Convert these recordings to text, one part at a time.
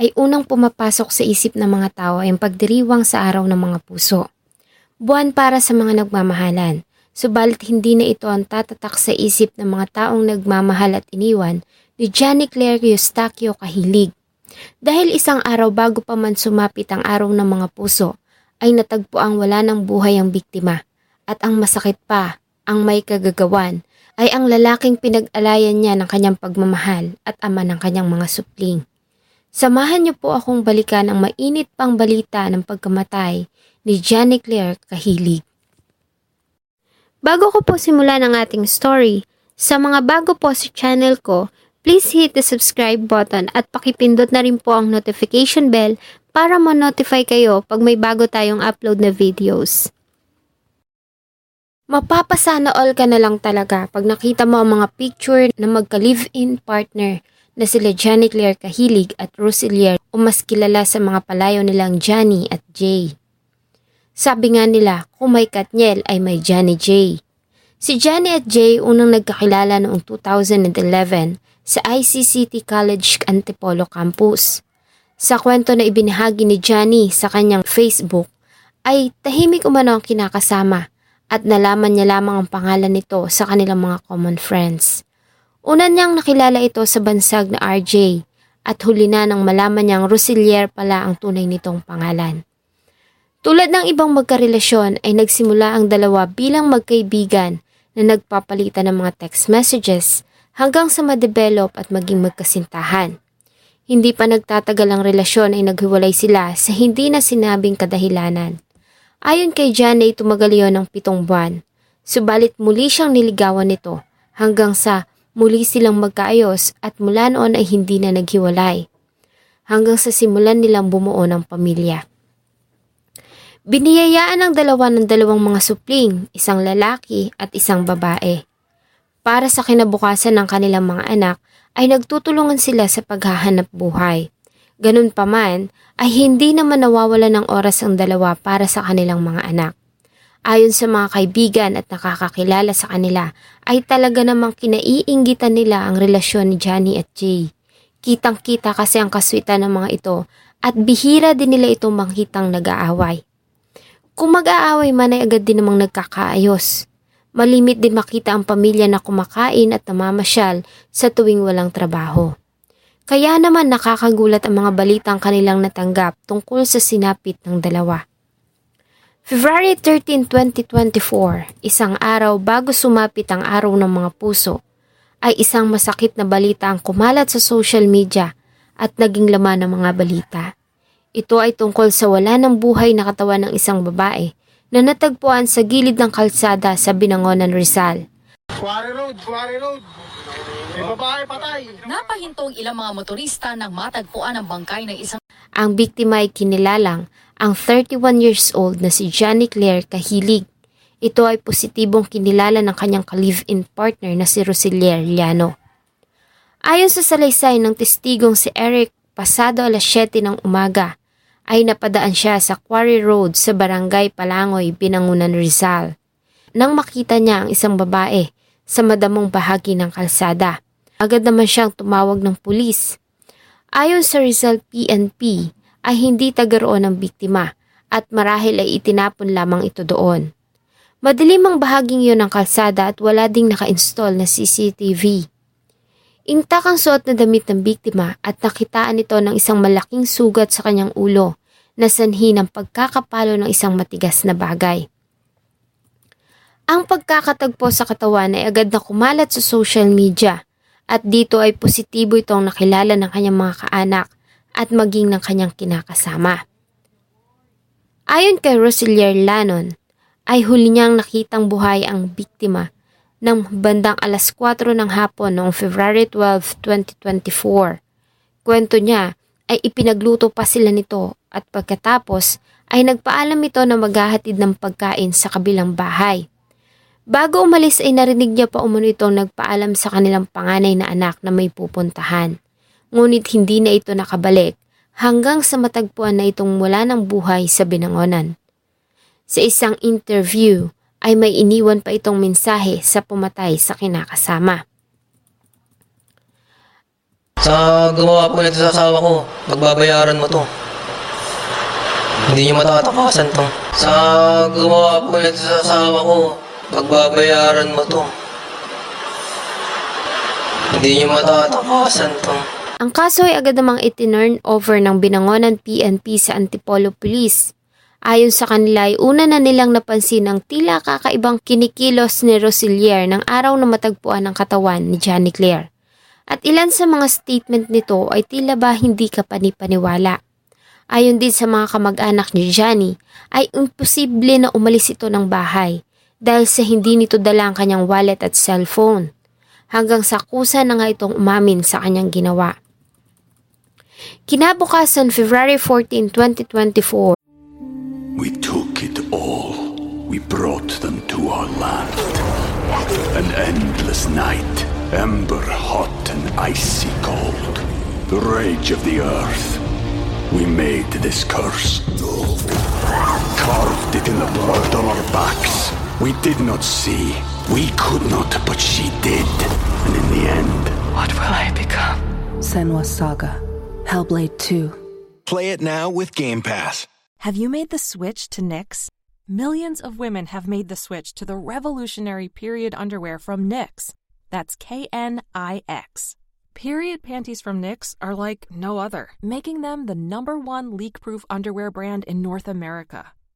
ay unang pumapasok sa isip ng mga tao ay ang pagdiriwang sa araw ng mga puso. Buwan para sa mga nagmamahalan, subalit hindi na ito ang tatatak sa isip ng mga taong nagmamahal at iniwan ni Johnny Claire Eustachio Kahilig. Dahil isang araw bago pa man sumapit ang araw ng mga puso, ay natagpo ang wala ng buhay ang biktima. At ang masakit pa, ang may kagagawan, ay ang lalaking pinag-alayan niya ng kanyang pagmamahal at ama ng kanyang mga supling. Samahan niyo po akong balikan ang mainit pang balita ng pagkamatay ni Johnny Claire Kahilig. Bago ko po simulan ang ating story, sa mga bago po sa channel ko, please hit the subscribe button at pakipindot na rin po ang notification bell para ma-notify kayo pag may bago tayong upload na videos. Mapapasana all ka na lang talaga pag nakita mo ang mga picture na magka-live-in partner na sila Johnny Claire Kahilig at Rosilier o mas kilala sa mga palayo nilang Johnny at Jay. Sabi nga nila, kung may Katniel ay may Johnny J. Si Johnny at Jay unang nagkakilala noong 2011 sa ICCT College Antipolo Campus. Sa kwento na ibinahagi ni Johnny sa kanyang Facebook, ay tahimik umano ang kinakasama at nalaman niya lamang ang pangalan nito sa kanilang mga common friends. Una niyang nakilala ito sa bansag na RJ at huli na nang malaman niyang Rosilier pala ang tunay nitong pangalan. Tulad ng ibang magkarelasyon ay nagsimula ang dalawa bilang magkaibigan na nagpapalitan ng mga text messages hanggang sa ma-develop at maging magkasintahan. Hindi pa nagtatagal ang relasyon ay naghiwalay sila sa hindi na sinabing kadahilanan. Ayon kay Jan ay tumagal yon ng pitong buwan. Subalit muli siyang niligawan nito hanggang sa muli silang magkaayos at mula noon ay hindi na naghiwalay. Hanggang sa simulan nilang bumuo ng pamilya. Biniyayaan ng dalawa ng dalawang mga supling, isang lalaki at isang babae. Para sa kinabukasan ng kanilang mga anak ay nagtutulungan sila sa paghahanap buhay. Ganun pa man, ay hindi naman nawawala ng oras ang dalawa para sa kanilang mga anak. Ayon sa mga kaibigan at nakakakilala sa kanila, ay talaga namang kinaiinggitan nila ang relasyon ni Johnny at Jay. Kitang-kita kasi ang kaswitan ng mga ito at bihira din nila itong makitang nag-aaway. Kung mag-aaway man ay agad din namang nagkakaayos. Malimit din makita ang pamilya na kumakain at namamasyal sa tuwing walang trabaho. Kaya naman nakakagulat ang mga balitang kanilang natanggap tungkol sa sinapit ng dalawa. February 13, 2024, isang araw bago sumapit ang araw ng mga puso, ay isang masakit na balita ang kumalat sa social media at naging laman ng mga balita. Ito ay tungkol sa wala ng buhay na katawan ng isang babae na natagpuan sa gilid ng kalsada sa Binangonan, Rizal. Quarry Road, Quarry Road. May babae patay. Napahintong ilang mga motorista nang matagpuan ang bangkay ng isang Ang biktima ay kinilalang ang 31 years old na si Johnny Claire Kahilig. Ito ay positibong kinilala ng kanyang ka-live-in partner na si Rosilier Llano. Ayon sa salaysay ng testigong si Eric, pasado alas 7 ng umaga, ay napadaan siya sa Quarry Road sa Barangay Palangoy, Binangunan, Rizal. Nang makita niya ang isang babae sa madamong bahagi ng kalsada, agad naman siyang tumawag ng pulis. Ayon sa Rizal PNP, ay hindi tagaroon ng biktima at marahil ay itinapon lamang ito doon. Madilim ang bahaging yon ng kalsada at wala ding naka-install na CCTV. Intak ang suot na damit ng biktima at nakitaan ito ng isang malaking sugat sa kanyang ulo na sanhi ng pagkakapalo ng isang matigas na bagay. Ang pagkakatagpo sa katawan ay agad na kumalat sa social media at dito ay positibo itong nakilala ng kanyang mga kaanak at maging ng kanyang kinakasama. Ayon kay Rosilier Lanon, ay huli niyang nakitang buhay ang biktima ng bandang alas 4 ng hapon noong February 12, 2024. Kwento niya ay ipinagluto pa sila nito at pagkatapos ay nagpaalam ito na maghahatid ng pagkain sa kabilang bahay. Bago umalis ay narinig niya pa umano itong nagpaalam sa kanilang panganay na anak na may pupuntahan. Ngunit hindi na ito nakabalik hanggang sa matagpuan na itong mula ng buhay sa binangonan. Sa isang interview ay may iniwan pa itong mensahe sa pumatay sa kinakasama. Sa gumawa po nito sa asawa ko, pagbabayaran mo to. Hindi niyo matatakasan to. Sa gumawa po nito sa asawa ko, pagbabayaran mo to. Hindi niyo matatakasan to. Ang kaso ay agad namang itinurn over ng binangonan PNP sa Antipolo Police. Ayon sa kanila ay una na nilang napansin ang tila kakaibang kinikilos ni Rosilier ng araw na matagpuan ng katawan ni Johnny Claire. At ilan sa mga statement nito ay tila ba hindi ka panipaniwala. Ayon din sa mga kamag-anak ni Johnny ay imposible na umalis ito ng bahay dahil sa hindi nito dala ang kanyang wallet at cellphone. Hanggang sa kusa na nga itong umamin sa kanyang ginawa. Kinabukasan February 14, 2024, We took it all. We brought them to our land. An endless night, ember hot and icy cold. The rage of the earth. We made this curse. Carved it in the blood on our backs. We did not see. We could not, but she did. And in the end, What will I become? Senwa Saga. Hellblade 2. Play it now with Game Pass. Have you made the switch to NYX? Millions of women have made the switch to the revolutionary period underwear from NYX. That's K N I X. Period panties from NYX are like no other, making them the number one leak proof underwear brand in North America.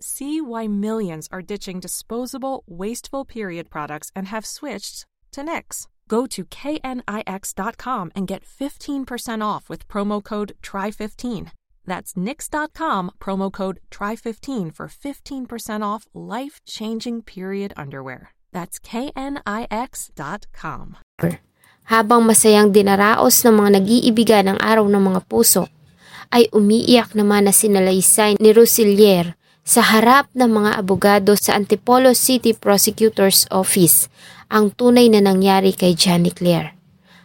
See why millions are ditching disposable, wasteful period products and have switched to NYX. Go to knix.com and get 15% off with promo code TRY15. That's nix.com, promo code TRY15 for 15% off life changing period underwear. That's knix.com. habang masayang dinaraos ng mga nag-iibigan araw ng mga puso, ay umiiyak naman na sinalaysay ni Rosilier sa harap ng mga abogado sa Antipolo City Prosecutor's Office ang tunay na nangyari kay Johnny Claire.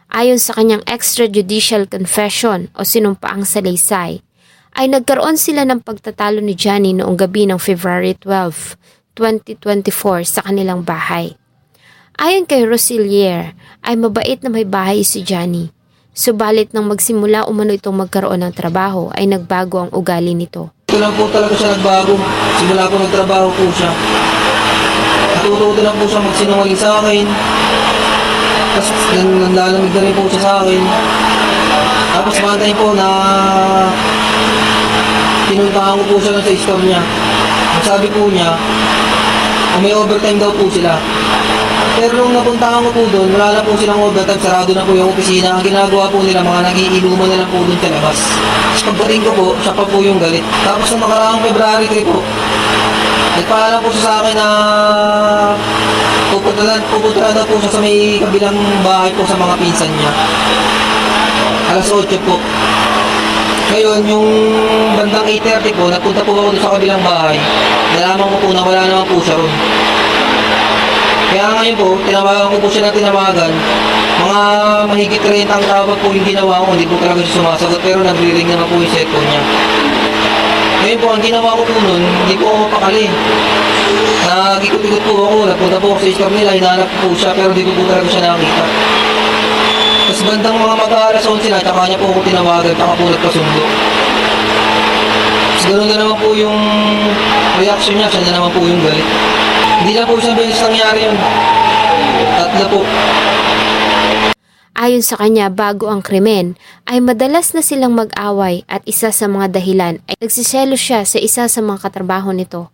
Ayon sa kanyang extrajudicial confession o sinumpaang salaysay, ay nagkaroon sila ng pagtatalo ni Johnny noong gabi ng February 12, 2024 sa kanilang bahay. Ayon kay Rosilier, ay mabait na may bahay si Johnny. Subalit nang magsimula umano itong magkaroon ng trabaho ay nagbago ang ugali nito. Ito lang po talaga siya nagbago. Simula po nagtrabaho po siya. Natututo lang po siya magsinungaling sa akin. Tapos nan- nanlalamig na rin po siya sa akin. Tapos time po na pinuntahan ko po siya sa store niya. Ang sabi po niya, may overtime daw po sila. Pero nung napuntahan ko po doon, wala na po silang overtime, sarado na po yung opisina. Ang ginagawa po nila, mga nagiinuman na lang po doon sa labas. Pagdating ko po, siya pa po yung galit. Tapos nung nakaraang February 3 po, nagpaalam po siya sa akin na pupunta na, pupunta na po siya sa may kabilang bahay po sa mga pinsan niya. Alas 8 po. Ngayon, yung bandang 8.30 po, nagpunta po ako sa kabilang bahay. Nalaman ko po na wala naman po siya ron. Kaya ngayon po, tinawagan ko po siya ng tinawagan. Mga mahigit 30 ang tawag po yung ginawa ko, hindi po talaga siya sumasagot pero nagre-ring naman po yung cellphone niya. Ngayon po, ang ginawa ko po nun, hindi po ako mapakali. Nagikot-ikot po ako, nagpunta po ako sa store nila, hinahanap po siya pero hindi ko po talaga siya nakita. Tapos bandang mga mag-aalas 11 na, tsaka niya po ako tinawagan, tsaka po nagpasundo. Tapos ganoon na naman po yung reaction niya, siya na naman po yung galit. Hindi na po isang beses nangyari yun. Tatlo po. Ayon sa kanya, bago ang krimen, ay madalas na silang mag-away at isa sa mga dahilan ay nagsiselo siya sa isa sa mga katrabaho nito.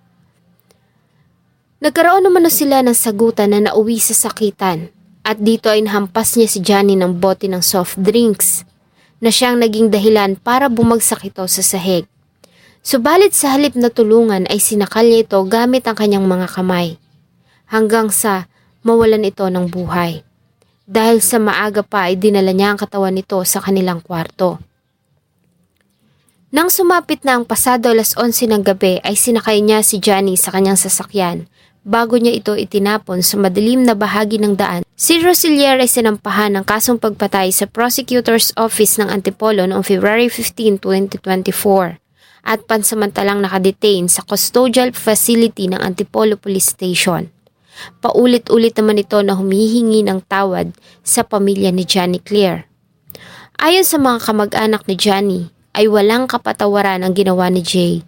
Nagkaroon naman na sila ng sagutan na nauwi sa sakitan at dito ay nahampas niya si Johnny ng bote ng soft drinks na siyang naging dahilan para bumagsak ito sa sahig. Subalit sa halip na tulungan ay sinakal niya ito gamit ang kanyang mga kamay hanggang sa mawalan ito ng buhay. Dahil sa maaga pa ay dinala niya ang katawan nito sa kanilang kwarto. Nang sumapit na ang pasado alas 11 ng gabi ay sinakay niya si Johnny sa kanyang sasakyan bago niya ito itinapon sa madilim na bahagi ng daan. Si Rosilier ay sinampahan ng kasong pagpatay sa Prosecutor's Office ng Antipolo noong February 15, 2024 at pansamantalang nakadetain sa custodial facility ng Antipolo Police Station. Paulit-ulit naman ito na humihingi ng tawad sa pamilya ni Johnny Claire. Ayon sa mga kamag-anak ni Johnny, ay walang kapatawaran ang ginawa ni Jay.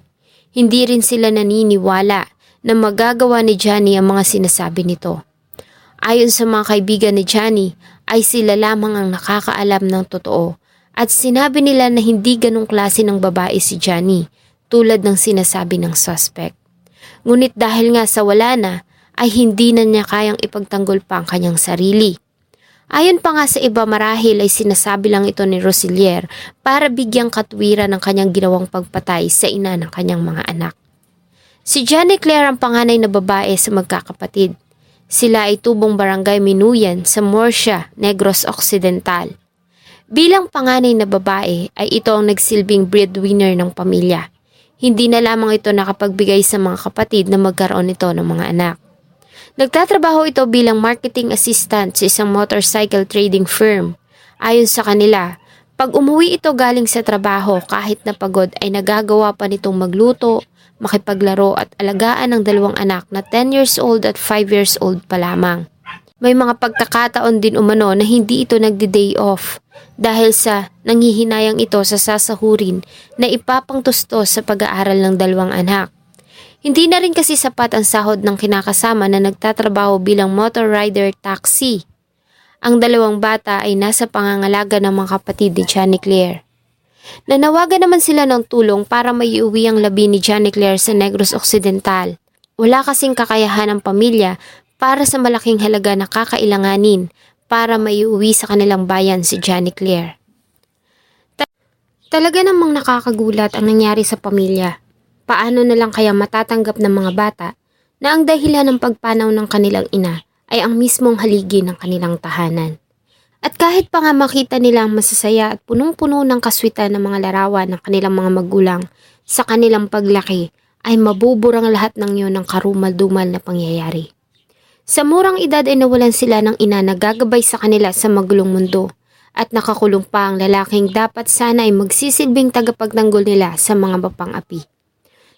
Hindi rin sila naniniwala na magagawa ni Johnny ang mga sinasabi nito. Ayon sa mga kaibigan ni Johnny, ay sila lamang ang nakakaalam ng totoo at sinabi nila na hindi ganong klase ng babae si Johnny tulad ng sinasabi ng suspect. Ngunit dahil nga sa wala na, ay hindi na niya kayang ipagtanggol pa ang kanyang sarili. Ayon pa nga sa iba marahil ay sinasabi lang ito ni Rosilier para bigyang katwiran ng kanyang ginawang pagpatay sa ina ng kanyang mga anak. Si Johnny Claire ang panganay na babae sa magkakapatid. Sila ay tubong barangay Minuyan sa Morsia, Negros Occidental. Bilang panganay na babae ay ito ang nagsilbing breadwinner ng pamilya. Hindi na lamang ito nakapagbigay sa mga kapatid na magkaroon nito ng mga anak. Nagtatrabaho ito bilang marketing assistant sa isang motorcycle trading firm. Ayon sa kanila, pag umuwi ito galing sa trabaho kahit na pagod ay nagagawa pa nitong magluto, makipaglaro at alagaan ng dalawang anak na 10 years old at 5 years old pa lamang. May mga pagkakataon din umano na hindi ito nagdi-day off dahil sa nanghihinayang ito sa sasahurin na ipapangtusto sa pag-aaral ng dalawang anak. Hindi na rin kasi sapat ang sahod ng kinakasama na nagtatrabaho bilang motor rider taxi. Ang dalawang bata ay nasa pangangalaga ng mga kapatid ni Johnny Claire. Nanawagan naman sila ng tulong para maiuwi ang labi ni Johnny Claire sa Negros Occidental. Wala kasing kakayahan ng pamilya para sa malaking halaga na kakailanganin para maiuwi sa kanilang bayan si Johnny Claire. Ta- talaga namang nakakagulat ang nangyari sa pamilya paano na lang kaya matatanggap ng mga bata na ang dahilan ng pagpanaw ng kanilang ina ay ang mismong haligi ng kanilang tahanan. At kahit pa nga makita nila ang masasaya at punong-puno ng kaswitan ng mga larawan ng kanilang mga magulang sa kanilang paglaki, ay mabuburang lahat ng yun ng karumal-dumal na pangyayari. Sa murang edad ay nawalan sila ng ina na gagabay sa kanila sa magulong mundo at nakakulong pa ang lalaking dapat sana ay magsisilbing tagapagtanggol nila sa mga bapang api.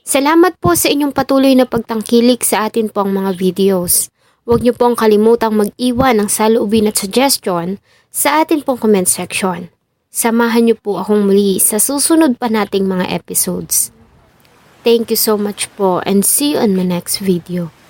Salamat po sa inyong patuloy na pagtangkilik sa atin pong mga videos. Huwag niyo pong kalimutang mag-iwan ng saloobin at suggestion sa atin pong comment section. Samahan niyo po akong muli sa susunod pa nating mga episodes. Thank you so much po and see you on my next video.